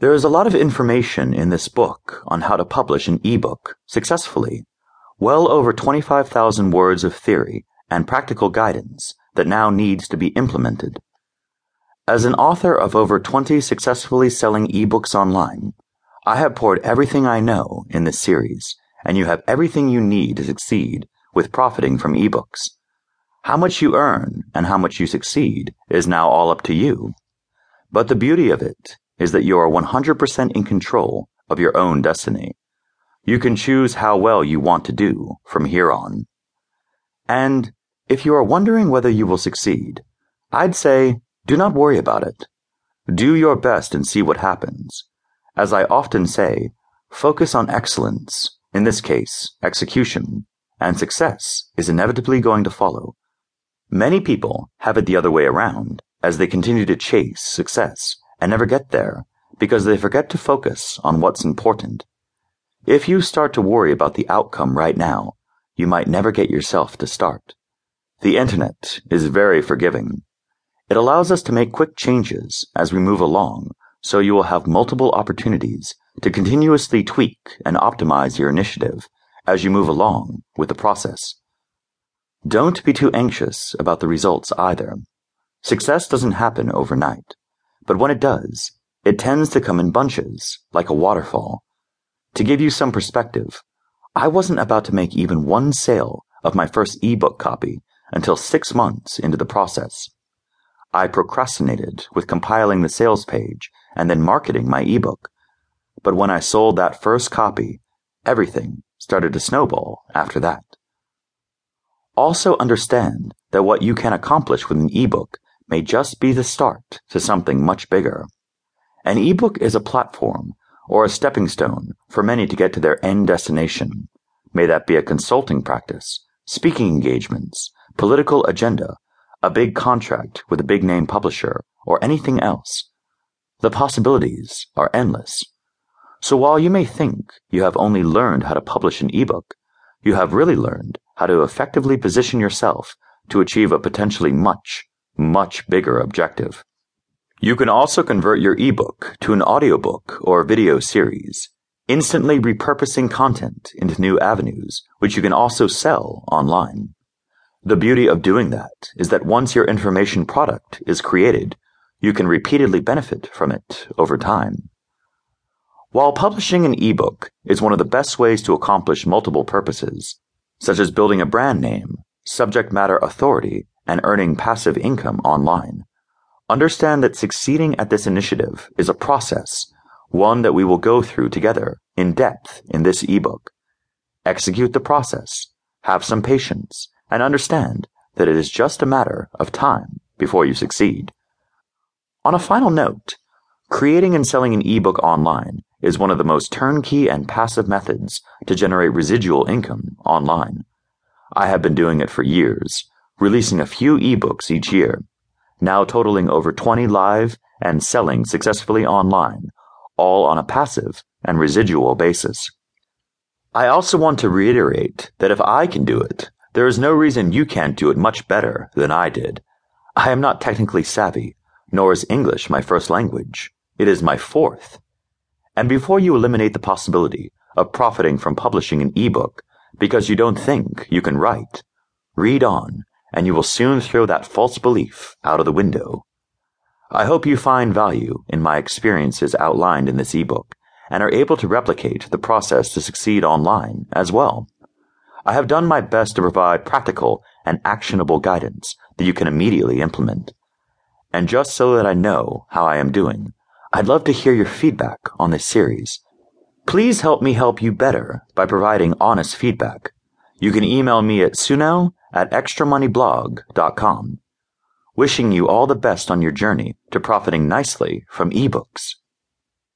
There is a lot of information in this book on how to publish an ebook successfully. Well over 25,000 words of theory and practical guidance that now needs to be implemented. As an author of over 20 successfully selling ebooks online, I have poured everything I know in this series, and you have everything you need to succeed with profiting from ebooks. How much you earn and how much you succeed is now all up to you. But the beauty of it is that you are 100% in control of your own destiny. You can choose how well you want to do from here on. And if you are wondering whether you will succeed, I'd say do not worry about it. Do your best and see what happens. As I often say, focus on excellence, in this case, execution, and success is inevitably going to follow. Many people have it the other way around as they continue to chase success and never get there because they forget to focus on what's important. If you start to worry about the outcome right now, you might never get yourself to start. The internet is very forgiving. It allows us to make quick changes as we move along, so you will have multiple opportunities to continuously tweak and optimize your initiative as you move along with the process. Don't be too anxious about the results either. Success doesn't happen overnight. But when it does, it tends to come in bunches, like a waterfall. To give you some perspective, I wasn't about to make even one sale of my first ebook copy until six months into the process. I procrastinated with compiling the sales page and then marketing my ebook. But when I sold that first copy, everything started to snowball after that. Also understand that what you can accomplish with an ebook may just be the start to something much bigger. An ebook is a platform or a stepping stone for many to get to their end destination. May that be a consulting practice, speaking engagements, political agenda, a big contract with a big name publisher, or anything else. The possibilities are endless. So while you may think you have only learned how to publish an ebook, you have really learned how to effectively position yourself to achieve a potentially much, much bigger objective. You can also convert your ebook to an audiobook or video series, instantly repurposing content into new avenues, which you can also sell online. The beauty of doing that is that once your information product is created, you can repeatedly benefit from it over time. While publishing an ebook is one of the best ways to accomplish multiple purposes, such as building a brand name, subject matter authority, and earning passive income online. Understand that succeeding at this initiative is a process, one that we will go through together in depth in this ebook. Execute the process, have some patience, and understand that it is just a matter of time before you succeed. On a final note, creating and selling an ebook online is one of the most turnkey and passive methods to generate residual income online. I have been doing it for years, releasing a few ebooks each year, now totaling over 20 live and selling successfully online, all on a passive and residual basis. I also want to reiterate that if I can do it, there is no reason you can't do it much better than I did. I am not technically savvy, nor is English my first language. It is my fourth. And before you eliminate the possibility of profiting from publishing an ebook because you don't think you can write, read on and you will soon throw that false belief out of the window. I hope you find value in my experiences outlined in this ebook and are able to replicate the process to succeed online as well. I have done my best to provide practical and actionable guidance that you can immediately implement. And just so that I know how I am doing, I'd love to hear your feedback on this series. Please help me help you better by providing honest feedback. You can email me at sunel at extramoneyblog.com. Wishing you all the best on your journey to profiting nicely from ebooks.